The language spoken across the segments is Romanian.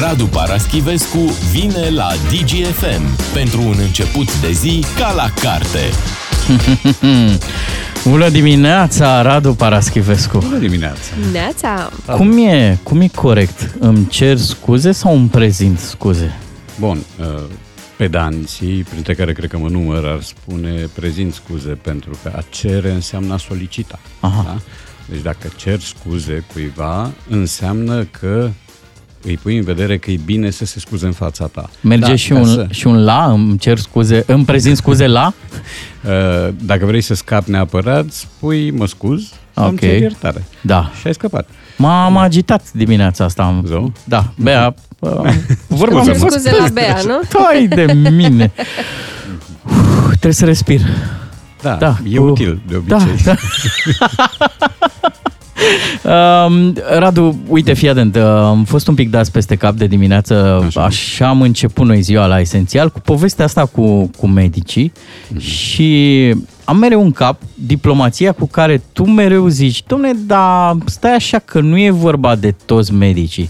Radu Paraschivescu vine la DGFM pentru un început de zi ca la carte. Bună dimineața, Radu Paraschivescu. Bună dimineața! Neața! Cum e, cum e corect? Îmi cer scuze sau îmi prezint scuze? Bun, uh, pedanții, printre care cred că mă număr, ar spune prezint scuze pentru că a cere înseamnă a solicita. Aha. Da? Deci dacă cer scuze cuiva, înseamnă că îi pui în vedere că e bine să se scuze în fața ta. Merge Da, și, ca un, să- și un la, îmi cer scuze, îmi prezint scuze la? Uh, Dacă vrei să scapi neapărat, spui mă scuz, Ok. îmi cer iertare. Da. Și ai scăpat. M-am agitat dimineața asta. Zău? Da, Bea, uh, vorba Cer mea scuze la Bea, nu? Tai de mine. Uf, trebuie să respir. Da, Da, e cu- util de obicei. Da, da. Um, Radu, uite, fii atent, uh, am fost un pic dați peste cap de dimineață, așa, Așa. așa am început noi ziua la Esențial, cu povestea asta cu, cu medicii și am mereu în cap diplomația cu care tu mereu zici, domne, dar stai așa că nu e vorba de toți medicii.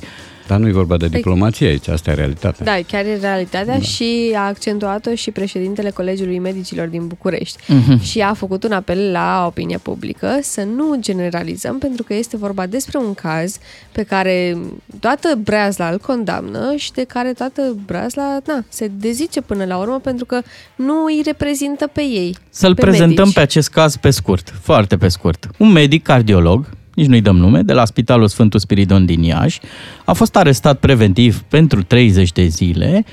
Dar nu e vorba de diplomație aici, asta e realitatea. Da, chiar e realitatea da. și a accentuat-o și președintele Colegiului Medicilor din București. Mhm. Și a făcut un apel la opinia publică să nu generalizăm, pentru că este vorba despre un caz pe care toată breazla îl condamnă și de care toată breazla na, se dezice până la urmă pentru că nu îi reprezintă pe ei. Să-l pe prezentăm medici. pe acest caz pe scurt, foarte pe scurt. Un medic cardiolog, nici nu-i dăm nume, de la Spitalul Sfântul Spiridon din Iași, a fost arestat preventiv pentru 30 de zile.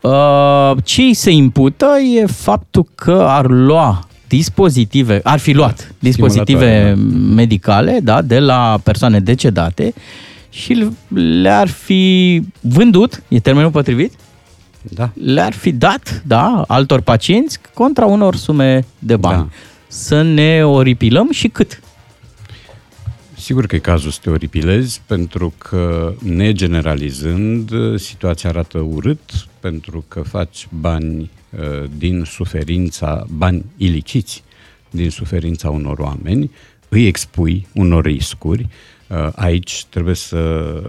Uh, Ce îi se impută e faptul că ar lua dispozitive, ar fi luat dispozitive Stimulatoare, medicale da, de la persoane decedate și le-ar fi vândut, e termenul potrivit? Da. le-ar fi dat, da, altor pacienți contra unor sume de bani. Da. Să ne oripilăm și cât? Sigur că e cazul să te oripilezi, pentru că, negeneralizând, situația arată urât, pentru că faci bani uh, din suferința, bani iliciți din suferința unor oameni, îi expui unor riscuri. Uh, Aici trebuie să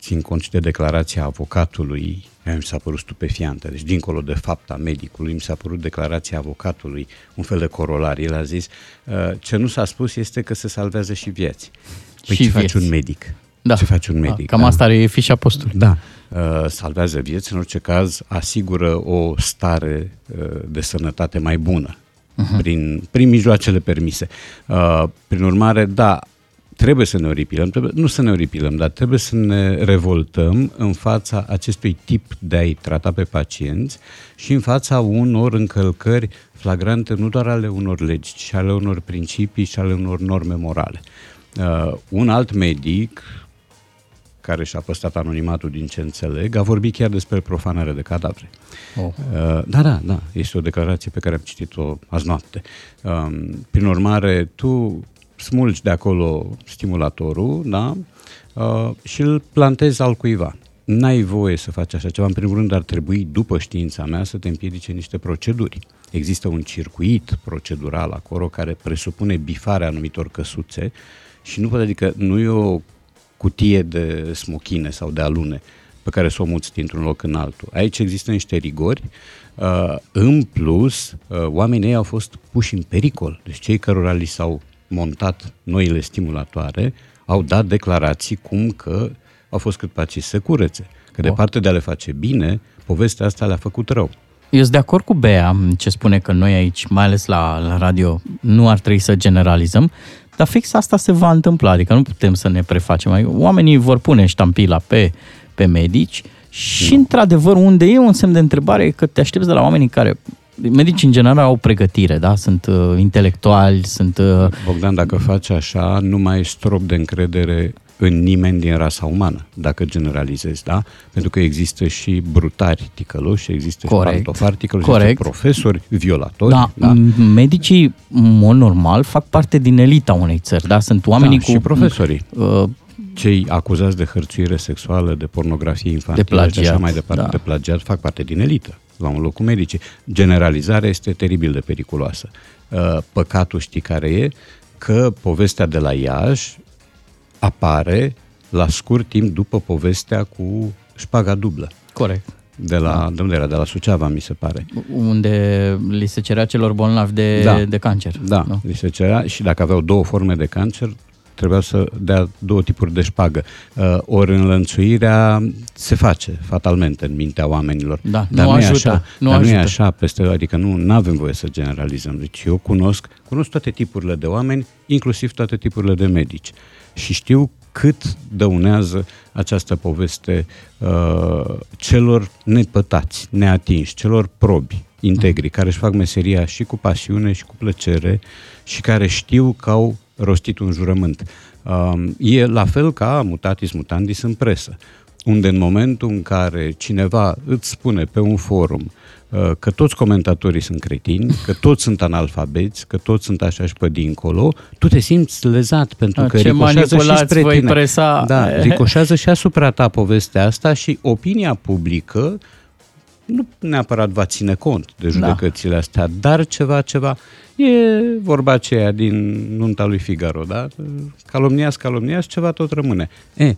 țin cont și de declarația avocatului, Aia mi s-a părut stupefiantă. Deci, dincolo de fapta medicului, mi s-a părut declarația avocatului, un fel de corolar. El a zis, uh, ce nu s-a spus este că se salvează și vieți. Păi Și ce faci vieți. un medic? Da. Ce faci un medic? Cam da? asta are fișa postului. Da, uh, salvează vieți, în orice caz asigură o stare uh, de sănătate mai bună uh-huh. prin, prin mijloacele permise. Uh, Prin urmare, da, trebuie să ne oripilăm, trebuie, nu să ne oripilăm, dar trebuie să ne revoltăm în fața acestui tip de a-i trata pe pacienți și în fața unor încălcări flagrante nu doar ale unor legi, ci ale unor principii și ale unor norme morale. Uh, un alt medic, care și-a păstrat anonimatul din ce înțeleg, a vorbit chiar despre profanare de cadavre. Oh. Uh, da, da, da, este o declarație pe care am citit-o azi noapte. Um, prin urmare, tu smulgi de acolo stimulatorul, da, uh, și îl plantezi al cuiva. N-ai voie să faci așa ceva. În primul rând, ar trebui, după știința mea, să te împiedice niște proceduri. Există un circuit procedural acolo care presupune bifarea anumitor căsuțe și nu poate, adică nu e o cutie de smochine sau de alune pe care să o muți dintr-un loc în altul. Aici există niște rigori. Uh, în plus, uh, oamenii ei au fost puși în pericol. Deci cei cărora li s-au montat noile stimulatoare au dat declarații cum că au fost cât paci să curețe. Că departe de a le face bine, povestea asta le-a făcut rău. Eu sunt de acord cu Bea ce spune că noi aici, mai ales la, la radio, nu ar trebui să generalizăm, dar fix asta se va întâmpla, adică nu putem să ne prefacem. Adică Oamenii vor pune ștampila pe, pe medici și, într-adevăr, unde e un semn de întrebare e că te aștepți de la oamenii care Medicii în general au pregătire, da? Sunt uh, intelectuali, sunt uh, Bogdan, dacă faci așa, nu mai ai strop de încredere în nimeni din rasa umană, dacă generalizezi, da? Pentru că există și brutari ticăloși, există Corect. și pantofari ticăloși, Corect. există profesori violatori, Da, da? m- medicii, în mod normal, fac parte din elita unei țări, da? Sunt oamenii Da, cu... și profesorii. Uh, Cei acuzați de hărțuire sexuală, de pornografie infantilă De plagiat, și așa mai departe, da. de plagiat, fac parte din elită, la un loc cu medicii. Generalizarea este teribil de periculoasă. Uh, Păcatul știi care e? Că povestea de la Iași apare la scurt timp după povestea cu șpaga dublă. Corect. De la, de unde era? De la Suceava, mi se pare. Unde li se cerea celor bolnavi de, Da. de cancer. Da, nu? li se cerea și dacă aveau două forme de cancer, trebuia să dea două tipuri de șpagă. Uh, ori înlănțuirea se face fatalmente în mintea oamenilor. Da, dar nu nu, e ajută, așa, nu dar nu e ajută. așa peste, adică nu avem voie să generalizăm. Deci eu cunosc, cunosc toate tipurile de oameni, inclusiv toate tipurile de medici. Și știu cât dăunează această poveste uh, celor nepătați, neatinși, celor probi, integri, care își fac meseria și cu pasiune și cu plăcere și care știu că au rostit un jurământ. Uh, e la fel ca mutatis mutandis în presă, unde în momentul în care cineva îți spune pe un forum uh, că toți comentatorii sunt cretini, că toți sunt analfabeți, că toți sunt așa și pe dincolo, tu te simți lezat pentru A, că ce ricoșează și manipulați spre voi tine. presa. Da, ricoșează și asupra ta povestea asta și opinia publică nu neapărat va ține cont de judecățile astea, dar ceva, ceva. E vorba aceea din nunta lui Figaro, da? Calomniați, calomniați, ceva tot rămâne. E, uh,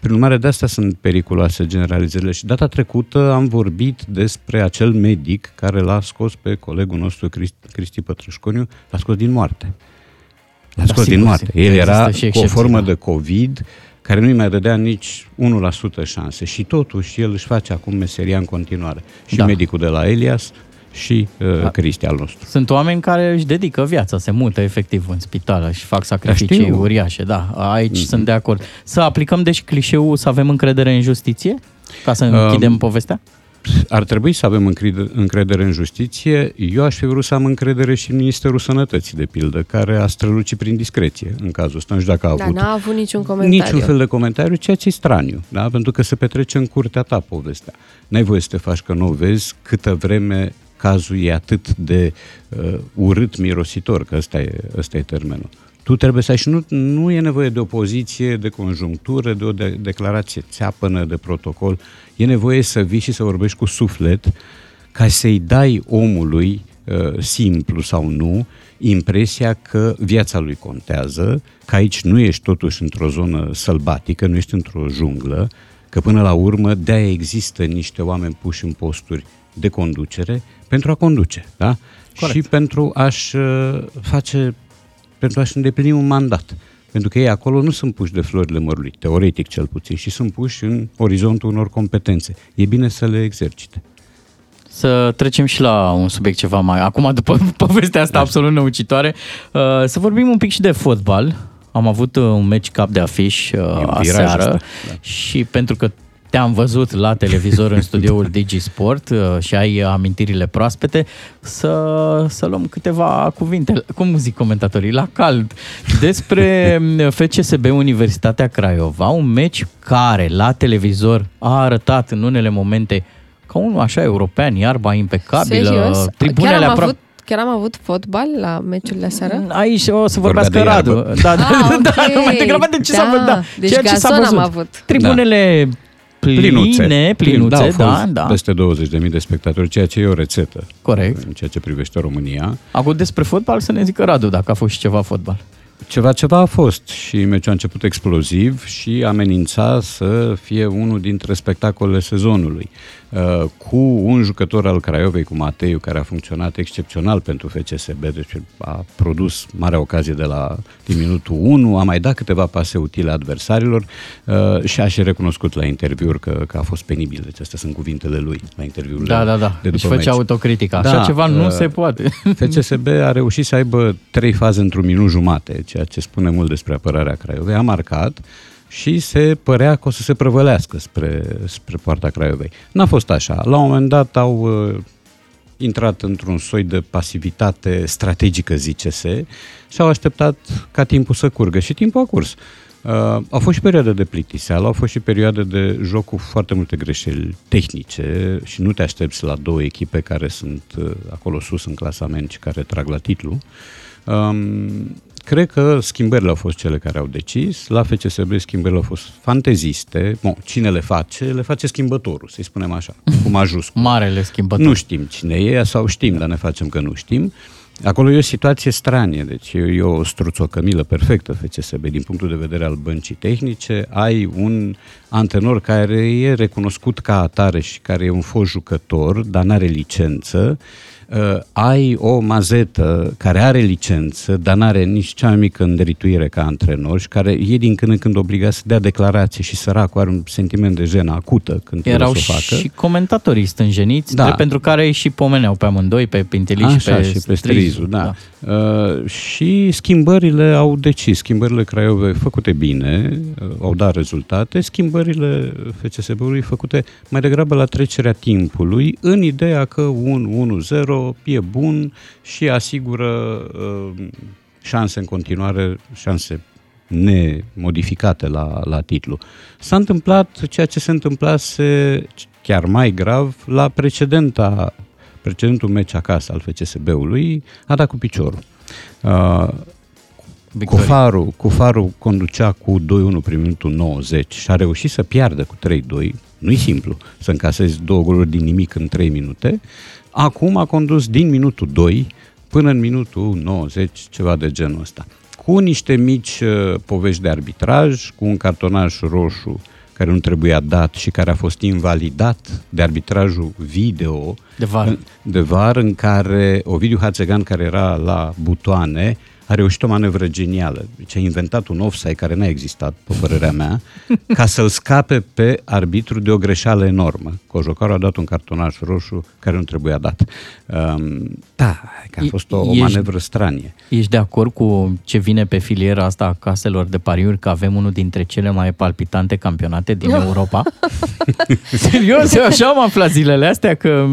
prin urmare, de asta sunt periculoase generalizările. Și data trecută am vorbit despre acel medic care l-a scos pe colegul nostru, Cristi, Cristi Pătrășconiu, l-a scos din moarte. L-a Da, scos sigur, din moarte. sigur. El Există era și cu o excepții, formă da. de COVID care nu-i mai dădea nici 1% șanse și totuși el își face acum meseria în continuare. Și Da. medicul de la Elias și uh, Cristi al nostru. Sunt oameni care își dedică viața, se mută efectiv în spital și fac sacrificii știu. uriașe. Da, aici mm-hmm. sunt de acord. Să aplicăm deci clișeul să avem încredere în justiție? Ca să închidem Um, povestea? Ar trebui să avem încredere, încredere în justiție. Eu aș fi vrut să am încredere și în Ministerul Sănătății, de pildă, care a strălucit prin discreție în cazul ăsta. Nu știu dacă a Da, avut n-a avut niciun comentariu. niciun fel de comentariu, ceea ce e straniu, da? pentru că se petrece în curtea ta povestea. N-ai voie să te faci că nu o vezi câtă vreme cazul e atât de uh, urât mirositor, că ăsta e, ăsta e termenul. Tu trebuie să ai și nu, nu e nevoie de o poziție, de conjunctură, de o de- declarație țeapănă, de protocol. E nevoie să vii și să vorbești cu suflet ca să-i dai omului, uh, simplu sau nu, impresia că viața lui contează, că aici nu ești totuși într-o zonă sălbatică, nu ești într-o junglă, că până la urmă de-aia există niște oameni puși în posturi de conducere pentru a conduce, da? Corect. Și pentru a-și uh, face, pentru a-și îndeplini un mandat. Pentru că ei acolo nu sunt puși de florile mărului, teoretic cel puțin, și sunt puși în orizontul unor competențe. E bine să le exercite. Să trecem și la un subiect ceva mai... Acum, după povestea asta absolut năucitoare, uh, să vorbim un pic și de fotbal. Am avut uh, un match cap de afiș uh, un viraj aseară ăsta, da. și pentru că te-am văzut la televizor în studioul DigiSport uh, și ai amintirile proaspete, să, să luăm câteva cuvinte, cum zic comentatorii, la cald, despre mm, FCSB Universitatea Craiova, un match care la televizor a arătat în unele momente ca unul așa european, iarba impecabilă, Serios? Chiar tribunele am, aproape... avut, chiar am avut fotbal la meciurile seară? Aici o să Vorbea vorbească de Radu. iarbă. Da, da, Ah, da, ok. mai degrabă de ce s-a Da, văzut. Da. deci Ceea ce s-a gazon am văzut. avut. Tribunele pline, plinuțe, au fost da, da. Peste 20.000 de spectatori, ceea ce e o rețetă Corect. în ceea ce privește România. Acum despre fotbal să ne zică Radu dacă a fost și ceva fotbal. Ceva, ceva a fost și meciul a început exploziv și amenința să fie unul dintre spectacolele sezonului. Uh, cu un jucător al Craiovei, cu Mateiu, care a funcționat excepțional pentru FCSB, deci a produs mare ocazie de la din minutul 1, a mai dat câteva pase utile adversarilor uh, și a și recunoscut la interviuri că, că a fost penibil. Deci astea sunt cuvintele lui la interviurile Da, da, da. de Deci după făcea meci. autocritică. Așa Da, ceva nu uh, se poate. FCSB a reușit să aibă trei faze într-un minut jumate, ceea ce spune mult despre apărarea Craiovei. A marcat și se părea că o să se prăvălească spre, spre poarta Craiovei. N-a fost așa. La un moment dat au uh, intrat într-un soi de pasivitate strategică, zice-se, și au așteptat ca timpul să curgă. Și timpul a curs. Uh, au fost și perioade de plictiseală, au fost și perioade de joc cu foarte multe greșeli tehnice și nu te aștepți la două echipe care sunt uh, acolo sus în clasament și care trag la titlu. Um, cred că schimbările au fost cele care au decis. La FCSB schimbările au fost fanteziste. Bon, cine le face? Le face schimbătorul, să-i spunem așa, cu majuscul. Marele schimbător. Nu știm cine e sau știm, dar ne facem că nu știm. acolo e o situație stranie, deci e, e o struțocămilă perfectă FCSB din punctul de vedere al băncii tehnice. Ai un antenor care e recunoscut ca atare și care e un fost jucător, dar n-are licență uh, ai o mazetă care are licență, dar nu are nici cea mai mică înderituire ca antrenor și care e din când în când obligat să dea declarație și săracul are un sentiment de jenă acută când Erau să o facă. și comentatorii stânjeniți, da. pentru care și pomeneau pe amândoi, pe Pintiliș și pe, și pe Strizu. Strizu da. da. Uh, și schimbările au decis, schimbările Craiovei făcute bine, uh, au dat rezultate, schimbările FCSB-ului făcute mai degrabă la trecerea timpului, în ideea că 1-1-0 euro, e bun și asigură uh, șanse în continuare, șanse nemodificate la, la titlu. S-a întâmplat ceea ce se întâmplase chiar mai grav la precedenta, precedentul meci acasă al FCSB-ului, a dat cu piciorul. Uh, Victoria. Cofaru, Cofaru conducea cu 2-1 prin minutul 90 și a reușit să piardă cu 3-2 nu-i simplu să încasezi două goluri din nimic în 3 minute. Acum a condus din minutul 2 până în minutul 90, ceva de genul ăsta. Cu niște mici uh, povești de arbitraj, cu un cartonaj roșu care nu trebuia dat și care a fost invalidat de arbitrajul video De VAR. în- de VAR în care Ovidiu Hațegan, care era la butoane, a reușit o manevră genială. Deci a inventat un offside care n-a existat, pe părerea mea, ca să-l scape pe arbitru de o greșeală enormă. Cojocarul a dat un cartonaj roșu care nu trebuia dat. Um, da, că a E- fost o, o ești- manevră stranie. Ești de acord cu ce vine pe filiera asta a caselor de pariuri, că avem unul dintre cele mai palpitante campionate din Europa? Serios, eu așa am aflat zilele astea că...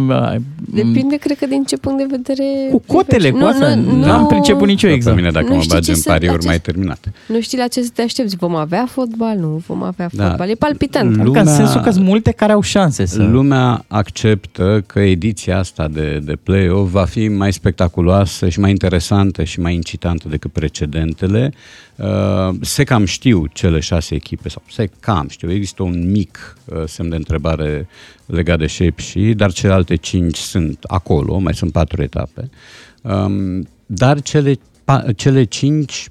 Depinde, cred că, din ce punct de vedere... Cu cotele, cu asta, n-am priceput nici eu Dar exact. Pe mine, dacă Nu mă știi bagi ce în să pariuri, faci. mai terminat. Nu știi la ce să te aștepți. Vom avea fotbal? Nu vom avea Da. fotbal. E palpitant. Lu- Adică în lumea- sensul că sunt multe care au șanse să... Lumea acceptă că ediția asta de, de play-off va fi mai spectaculoasă și mai interesantă și mai incitantă decât precedentele. Uh, se cam știu cele șase echipe, sau se cam știu, există un mic uh, semn de întrebare legat de shape și, dar celelalte cinci sunt acolo, mai sunt patru etape. Um, dar cele, pa, cele cinci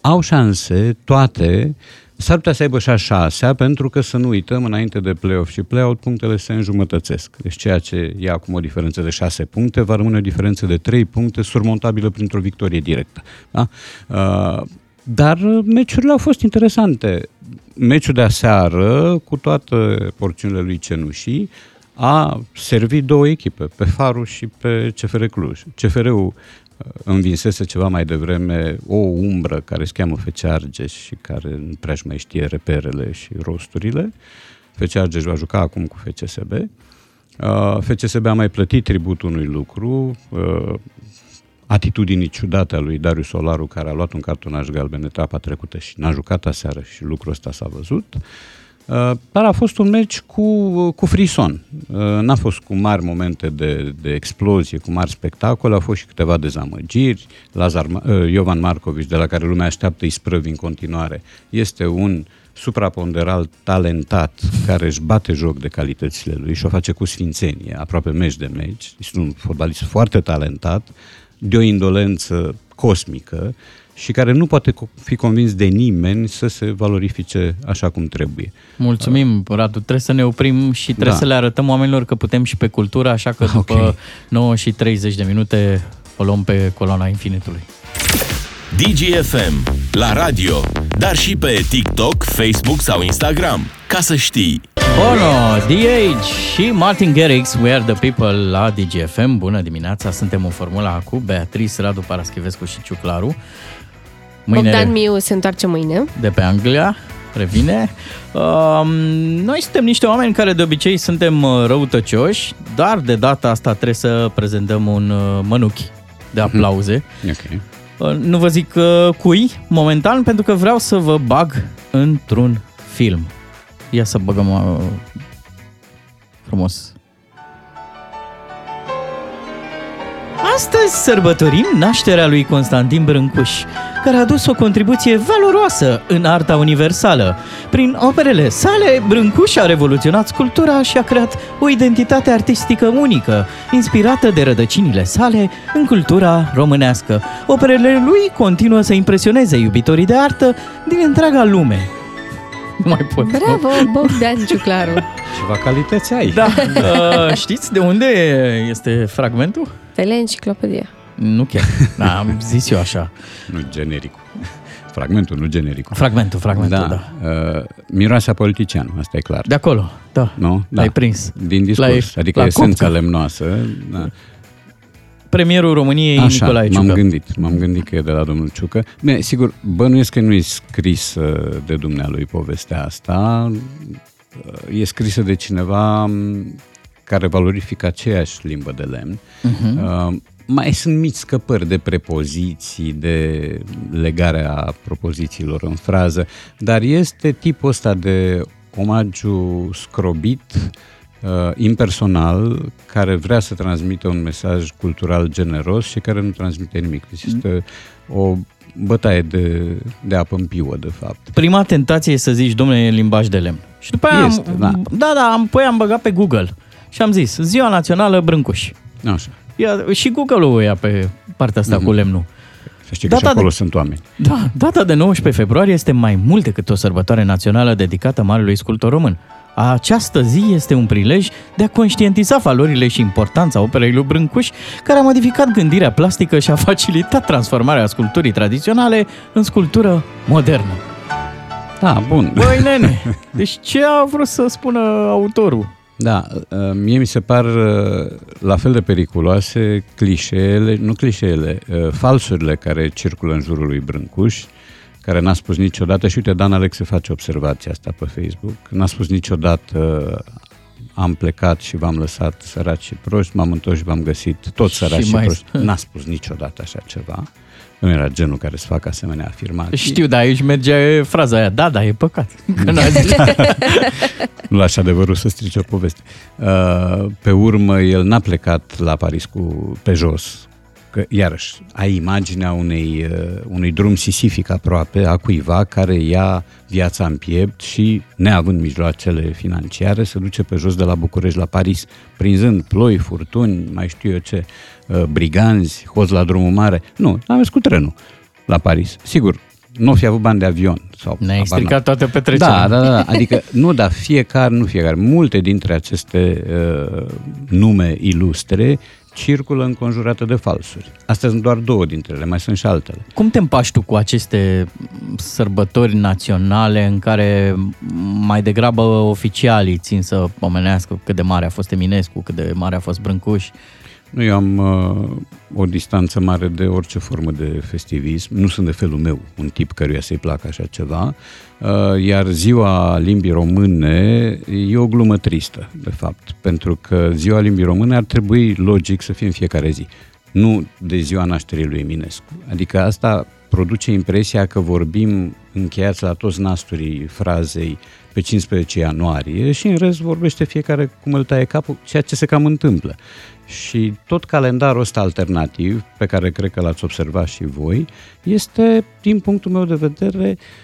au șanse, toate, s-ar putea să aibă și a șasea, pentru că să nu uităm, înainte de play-off și play-out, punctele se înjumătățesc. Deci ceea ce e acum o diferență de șase puncte, va rămâne o diferență de trei puncte, surmontabilă printr-o victorie directă. Da? Uh, dar meciurile au fost interesante. Meciul de aseară, cu toate porțiunile lui Cenușii, a servit două echipe, pe Faru și pe CFR Cluj. CFR-ul uh, învinsese ceva mai devreme o umbră care se cheamă FC Argeș și care nu prea mai știe reperele și rosturile. FC Argeș va juca acum cu FCSB. Uh, FCSB a mai plătit tributul unui lucru, uh, atitudinii ciudate a lui Darius Solaru, care a luat un cartonaj galben etapa trecută și n-a jucat aseară și lucrul ăsta s-a văzut. Uh, Dar a fost un meci cu, cu frison. Uh, N-a fost cu mari momente de, de explozie, cu mari spectacole, au fost și câteva dezamăgiri. Lazar, Ma- uh, Iovan Marcovici, de la care lumea așteaptă isprăvi în continuare, este un supraponderal talentat care își bate joc de calitățile lui și o face cu sfințenie, aproape meci de meci. Este un fotbalist foarte talentat, de o indolență cosmică și care nu poate co- fi convins de nimeni să se valorifice așa cum trebuie. Mulțumim, Radu. Trebuie să ne oprim și trebuie Da. să le arătăm oamenilor că putem și pe cultură, așa că după Ok. 9 și 30 de minute o luăm pe coloana infinitului. DGFM, la radio, dar și pe TikTok, Facebook sau Instagram. Ca să știi. Bono, DH și Martin Garrix, We Are The People la DGFM. Bună dimineața, suntem în Formula cu Beatrice, Radu Paraschivescu și Ciuclaru. Bogdan Miu se întoarce mâine. de pe Anglia, revine. Um, noi suntem niște oameni care de obicei suntem uh, răutăcioși, dar de data asta trebuie să prezentăm un uh, mănuchi de aplauze. Ok. Uh, Nu vă zic uh, cui, momentan, pentru că vreau să vă bag într-un film. Ia să băgăm uh, frumos. Astăzi sărbătorim nașterea lui Constantin Brâncuș, care a adus o contribuție valoroasă în arta universală. Prin operele sale, Brâncuș a revoluționat sculptura și a creat o identitate artistică unică, inspirată de rădăcinile sale în cultura românească. Operele lui continuă să impresioneze iubitorii de artă din întreaga lume. Nu mai pot. Bravo, Bogdan Ciuclaru! Ceva calități ai. Da, uh, știți de unde este fragmentul? Teleenciclopedia. Nu chiar, da, am zis eu așa. Nu genericul. Fragmentul, nu genericul. Fragmentul, fragmentul, da. da. Uh, miroase a politician, asta e clar. De acolo, da. Nu? L-ai Da. prins. Din discurs, L-ai- adică la esența copcă. lemnoasă. Da. Premierul României, Așa, Nicolae m-am Ciucă. gândit, m-am gândit că e de la domnul Ciucă. Bine, sigur, bănuiesc că nu e scrisă de dumnealui povestea asta, e scrisă de cineva m, care valorifică aceeași limbă de lemn. Uh-huh. Mai sunt mici scăpări de prepoziții, de legarea propozițiilor în frază, dar este tipul ăsta de omagiu scrobit, uh, impersonal, care vrea să transmită un mesaj cultural generos și care nu transmite nimic. Deci este o bătaie de, de apă în piuă, de fapt. Prima tentație e să zici, domnule, e limbaj de lemn. Și după aia Este, am, da. da, da, am, apoi am băgat pe Google și am zis, Ziua Națională Brâncuș. Așa. Ia, și Google-ul ia pe partea asta Mhm. cu lemnul. Să știi că Data și acolo de- sunt oameni. Da, data de 19 februarie este mai mult decât o sărbătoare națională dedicată marelui sculptor român. Această zi este un prilej de a conștientiza valorile și importanța operei lui Brâncuș, care a modificat gândirea plastică și a facilitat transformarea sculpturii tradiționale în sculptură modernă. Da, bun. Băi, nene, deci ce a vrut să spună autorul? Da, uh, mie mi se par uh, la fel de periculoase clișeele, nu clișeele, uh, falsurile care circulă în jurul lui Brâncuș, care n-a spus niciodată, și uite, Dan Alexe face observația asta pe Facebook, n-a spus niciodată uh, am plecat și v-am lăsat săraci și proști, m-am întors și v-am găsit tot Și săraci și, mai- proști. N-a spus niciodată așa ceva. Nu era genul care să facă asemenea afirmații. Știu, dar aici merge fraza aia, da, da, e păcat. Că n-a zis. Nu lași adevărul să strice o poveste. Uh, Pe urmă, el n-a plecat la Paris cu pe jos. Că, iarăși, ai imaginea unei, uh, unui drum sisific aproape a cuiva care ia viața în piept și, neavând mijloacele financiare, se duce pe jos de la București la Paris, prinzând ploi, furtuni, mai știu eu ce, uh, briganzi, hoți la drumul mare. Nu, a mers cu trenul la Paris. Sigur, nu o fi avut bani de avion. Sau, Ne-ai habar n-am. stricat toată petrecerea. Da, da, da. Adică, nu, dar fiecare, nu fiecare, multe dintre aceste uh, nume ilustre circulă înconjurate de falsuri. Astea sunt doar două dintre ele, mai sunt și altele. Cum te împași tu cu aceste sărbători naționale în care mai degrabă oficialii țin să pomenească cât de mare a fost Eminescu, cât de mare a fost Brâncuș? Nu, eu am uh, o distanță mare de orice formă de festivism. Nu sunt de felul meu un tip căruia să-i placă așa ceva. Uh, iar ziua limbii române e o glumă tristă, de fapt. Pentru că ziua limbii române ar trebui logic să fie în fiecare zi. Nu de ziua nașterii lui Eminescu. Adică asta produce impresia că vorbim încheiați la toți nasturii frazei pe 15 ianuarie și în rest vorbește fiecare cum îl taie capul, ceea ce se cam întâmplă. Și tot calendarul ăsta alternativ, pe care cred că l-ați observat și voi, este, din punctul meu de vedere, uh,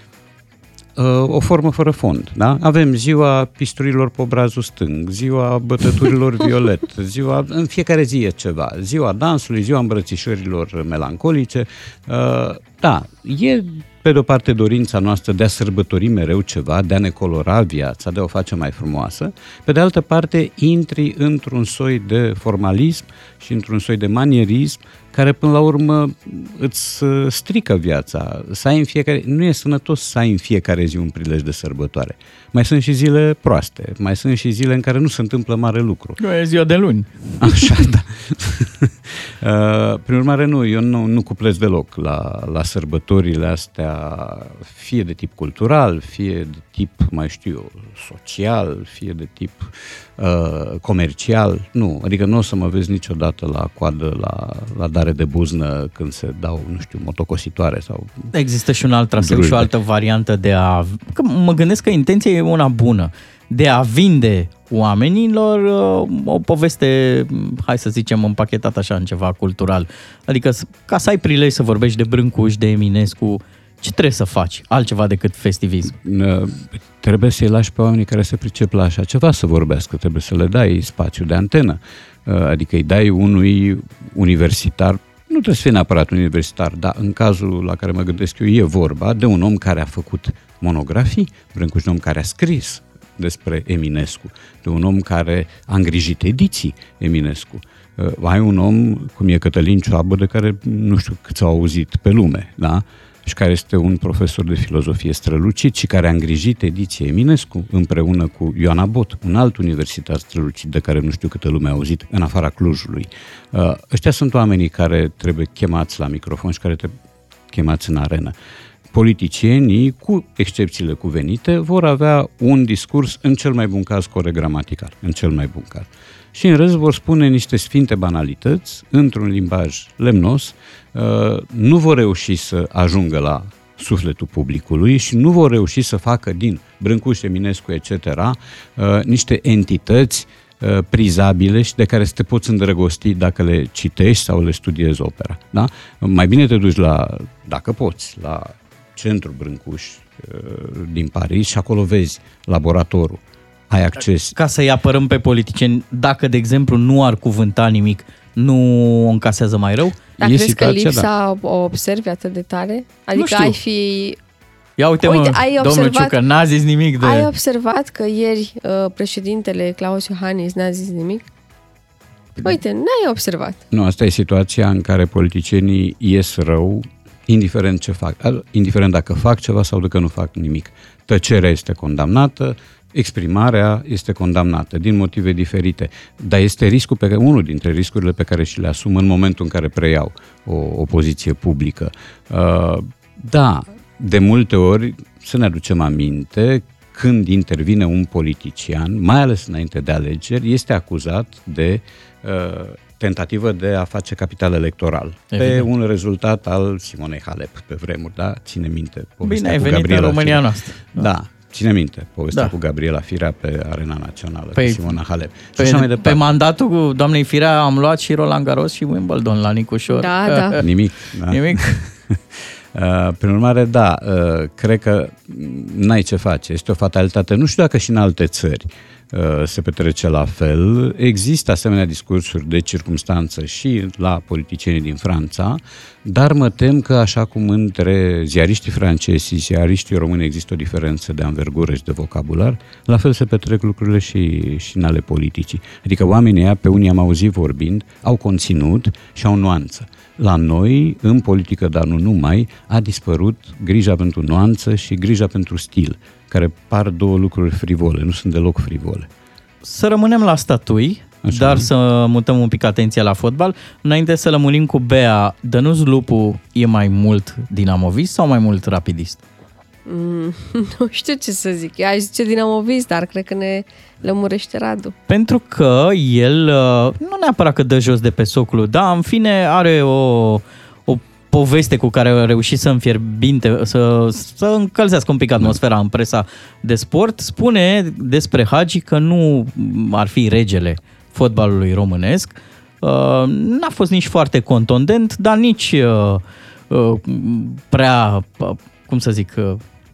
o formă fără fond. Da? Avem ziua pisturilor pe obrazul stâng, ziua bătăturilor violet, ziua, în fiecare zi e ceva, ziua dansului, ziua îmbrățișărilor melancolice. Uh, Da, e pe de-o parte dorința noastră de a sărbători mereu ceva, de a ne colora viața, de a o face mai frumoasă, pe de altă parte intri într-un soi de formalism și într-un soi de manierism care până la urmă îți uh, strică viața. Să ai în fiecare, nu e sănătos să ai în fiecare zi un prilej de sărbătoare. Mai sunt și zile proaste, mai sunt și zile în care nu se întâmplă mare lucru. E ziua de luni. Așa, da. Uh, Prin urmare, nu, eu nu, nu cuplez deloc la, la sărbătorile astea, fie de tip cultural, fie de tip, mai știu eu, social, fie de tip uh, comercial. Nu, adică nu o să mă vezi niciodată la coadă, la, la dare de buznă când se dau, nu știu, motocositoare sau... Există și un alt traseu Drujbe. și o altă variantă de a... Că mă gândesc că intenția e una bună. De a vinde oamenilor uh, o poveste, hai să zicem, împachetată așa în ceva cultural. Adică ca să ai prilej să vorbești de Brâncuș, de Eminescu, ce trebuie să faci altceva decât festivism? Trebuie să-i lași pe oamenii care se pricep la așa ceva să vorbească, trebuie să le dai spațiu de antenă. Adică îi dai unui universitar nu trebuie să fie neapărat universitar, dar în cazul la care mă gândesc eu e vorba de un om care a făcut monografii, Brâncuș, un om care a scris despre Eminescu, de un om care a îngrijit ediții Eminescu. Uh, ai un om cum e Cătălin Cioabă, de care nu știu câți au auzit pe lume, da? și care este un profesor de filozofie strălucit și care a îngrijit ediția Eminescu împreună cu Ioana Bot, un alt universitar strălucit de care nu știu câtă lume a auzit, în afara Clujului. Uh, ăștia sunt oamenii care trebuie chemați la microfon și care trebuie chemați în arenă. Politicienii, cu excepțiile cuvenite, vor avea un discurs, în cel mai bun caz, coregramatical, în cel mai bun caz. Și în rest vor spune niște sfinte banalități, într-un limbaj lemnos, uh, nu vor reuși să ajungă la sufletul publicului și nu vor reuși să facă din Brâncuș, Eminescu, etc., uh, niște entități uh, prizabile și de care să te poți îndrăgosti dacă le citești sau le studiezi opera. Da? Mai bine te duci la, dacă poți, la centrul Brâncuș din Paris și acolo vezi laboratorul. Ai acces. Ca să-i apărăm pe politicieni, dacă, de exemplu, nu ar cuvânta nimic, nu o încasează mai rău? Dar crezi situația, că lipsa da. o observi atât de tare? Adică ai fi... Ia uite, uite mă, ai domnul observat, Ciucă, n-a zis nimic de... Ai observat că ieri uh, președintele Claus Iohannis n-a zis nimic? Uite, n-ai observat. Nu, asta e situația în care politicienii ies rău, indiferent ce fac, indiferent dacă fac ceva sau dacă nu fac nimic. Tăcerea este condamnată, exprimarea este condamnată din motive diferite, dar este riscul pe care, unul dintre riscurile pe care și le asum în momentul în care preiau o, o poziție publică. Uh, da, de multe ori să ne aducem aminte când intervine un politician, mai ales înainte de alegeri, este acuzat de uh, tentativă de a face capital electoral. Evident. Pe un rezultat al Simonei Halep pe vremuri, da? Ține minte. Bine, ai venit Gabriela în România noastră. Da. da. Ține minte povestea da. cu Gabriela Firea pe Arena Națională, pe, pe Simona Halep. Pe, și pe, pe mandatul cu doamnei Firea am luat și Roland Garros și Wimbledon la Nicușor. Da, da. Nimic. Da. Nimic. Uh, prin urmare, da, uh, cred că n-ai ce face. Este o fatalitate. Nu știu dacă și în alte țări uh, se petrece la fel. Există asemenea discursuri de circumstanță și la politicienii din Franța, dar mă tem că așa cum între ziariștii francezi și ziariștii români există o diferență de anvergură și de vocabular, la fel se petrec lucrurile și, și în ale politicii. Adică oamenii ăia, pe unii am auzit vorbind, au conținut și au nuanță. La noi, în politică, dar nu numai, a dispărut grija pentru nuanță și grija pentru stil, care par două lucruri frivole, nu sunt deloc frivole. Să rămânem la statui, Așa. dar să mutăm un pic atenția la fotbal. Înainte să lămurim cu Bea, Dănuț Lupu e mai mult dinamovist sau mai mult rapidist? Mm, nu știu ce să zic. Eu aș zice dinamovist, dar cred că ne lămurește Radu. Pentru că el uh, nu neapărat că dă jos de pe socul, dar în fine are o, o poveste cu care a reușit să înfierbinte, să, să încălzească un pic atmosfera în presa de sport. Spune despre Hagi că nu ar fi regele fotbalului românesc. Uh, n-a fost nici foarte contundent, dar nici uh, prea, cum să zic,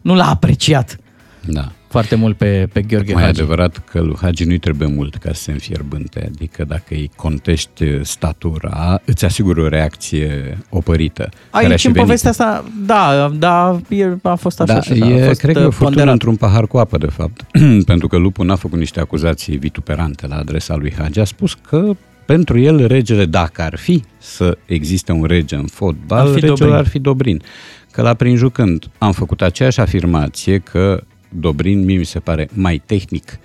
nu l-a apreciat. Da foarte mult pe, pe Gheorghe Mai Hagi. adevărat că lui Hagi nu-i trebuie mult ca să se înfierbânte, adică dacă îi contești statura, îți asigură o reacție opărită. Aici, în povestea asta, da, da, a fost așa. Da, așa, e, a fost cred că e furtună într-un pahar cu apă, de fapt, pentru că Lupu n-a făcut niște acuzații vituperante la adresa lui Hagi. A spus că pentru el regele, dacă ar fi să existe un rege în fotbal, ar regele Dobrin. ar fi Dobrin. Că la prin jucând am făcut aceeași afirmație că Dobrin mie mi se pare mai tehnic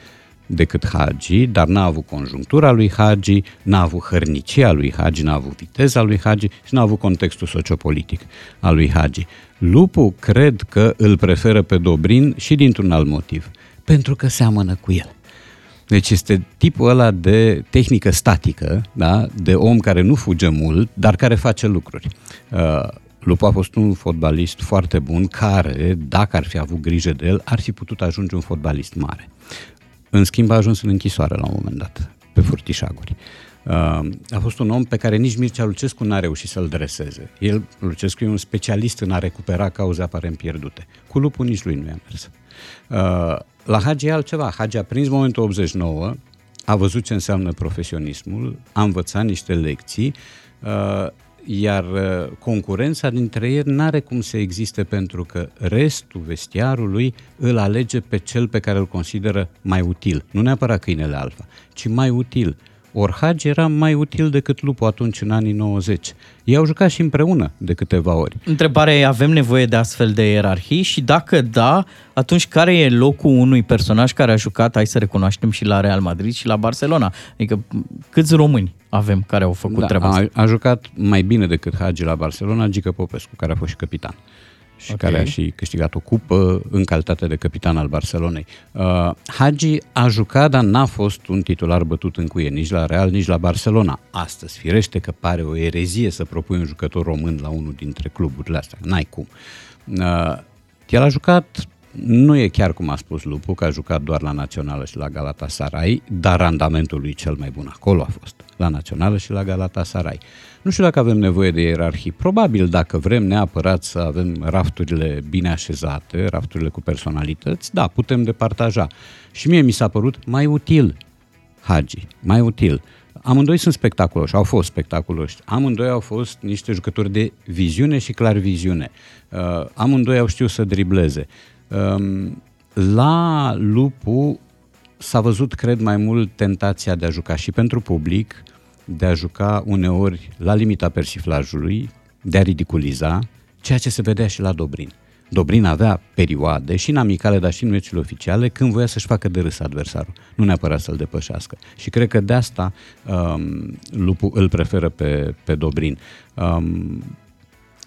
decât Hagi, dar n-a avut conjunctura lui Hagi, n-a avut hărnicia lui Hagi, n-a avut viteza lui Hagi și n-a avut contextul sociopolitic al lui Hagi. Lupu cred că îl preferă pe Dobrin și dintr-un alt motiv, pentru că seamănă cu el. Deci este tipul ăla de tehnică statică, da? de om care nu fuge mult, dar care face lucruri. Uh, Lupu a fost un fotbalist foarte bun care, dacă ar fi avut grijă de el, ar fi putut ajunge un fotbalist mare. În schimb, a ajuns în închisoare la un moment dat, pe furtișaguri. Uh, a fost un om pe care nici Mircea Lucescu n-a reușit să-l dreseze. El, Lucescu, e un specialist în a recupera cauze aparent pierdute. Cu lupul nici lui nu i-a mers. Uh, la Hagi e altceva. Hagi a prins momentul 89, a văzut ce înseamnă profesionismul, a învățat niște lecții, uh, iar uh, concurența dintre ei nu are cum să existe pentru că restul vestiarului îl alege pe cel pe care îl consideră mai util. Nu neapărat câinele alfa, ci mai util. Ori Hagi era mai util decât lupul atunci în anii 90. Ei au jucat și împreună de câteva ori. Întrebarea e, avem nevoie de astfel de ierarhii și dacă da, atunci care e locul unui personaj care a jucat, hai să recunoaștem, și la Real Madrid și la Barcelona? Adică câți români avem care au făcut da, treaba asta? A, a jucat mai bine decât Hagi la Barcelona, Gică Popescu, care a fost și capitan și okay. care a și câștigat o cupă în calitate de capitan al Barcelonei. Uh, Hagi a jucat, dar n-a fost un titular bătut în cuie, nici la Real, nici la Barcelona. Astăzi, firește că pare o erezie să propui un jucător român la unul dintre cluburile astea. N-ai cum. Uh, el a jucat nu e chiar cum a spus Lupu, că a jucat doar la Națională și la Galatasaray, dar randamentul lui cel mai bun acolo a fost, la Națională și la Galatasaray. Nu știu dacă avem nevoie de ierarhii. Probabil dacă vrem neapărat să avem rafturile bine așezate, rafturile cu personalități, da, putem departaja. Și mie mi s-a părut mai util Hagi, mai util. Amândoi sunt spectaculoși, au fost spectaculoși. Amândoi au fost niște jucători de viziune și clar viziune. Uh, amândoi au știut să dribleze. Um, la Lupu s-a văzut, cred, mai mult tentația de a juca și pentru public, de a juca uneori la limita persiflajului, de a ridiculiza, ceea ce se vedea și la Dobrin. Dobrin avea perioade și în amicale, dar și în meciurile oficiale, când voia să-și facă de râs adversarul, nu neapărat să-l depășească. Și cred că de asta um, Lupu îl preferă pe, pe Dobrin. Um,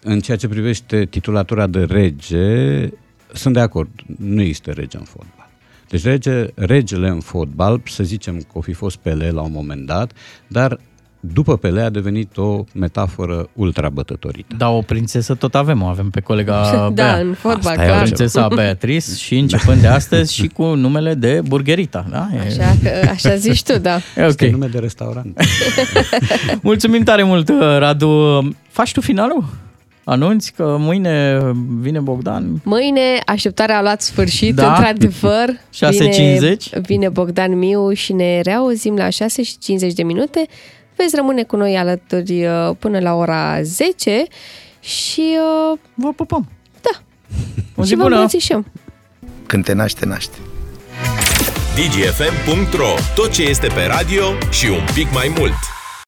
în ceea ce privește titulatura de rege, sunt de acord, nu există rege în fotbal. Deci rege, regele în fotbal, să zicem că o fi fost Pele la un moment dat, dar după Pele a devenit o metaforă ultra bătătorită. Da, o prințesă tot avem, o avem pe colega Da, Bea. în fotbal, Asta clar. e prințesa Beatrice și începând de astăzi și cu numele de Burgerita. Da? E... Așa, că- așa zici tu, da. E Este ok. nume de restaurant. Mulțumim tare mult, Radu. Faci tu finalul? Anunți că mâine vine Bogdan. Mâine așteptarea a luat sfârșit, Da. într-adevăr. 6.50. Vine, vine Bogdan Miu și ne reauzim la 6 și 50 de minute. Veți rămâne cu noi alături uh, până la ora 10 și uh, Vă pupăm. da, O zi și vă bună! îmbrățișăm. Când te naște, te naște. dgfm.ro Tot ce este pe radio și un pic mai mult.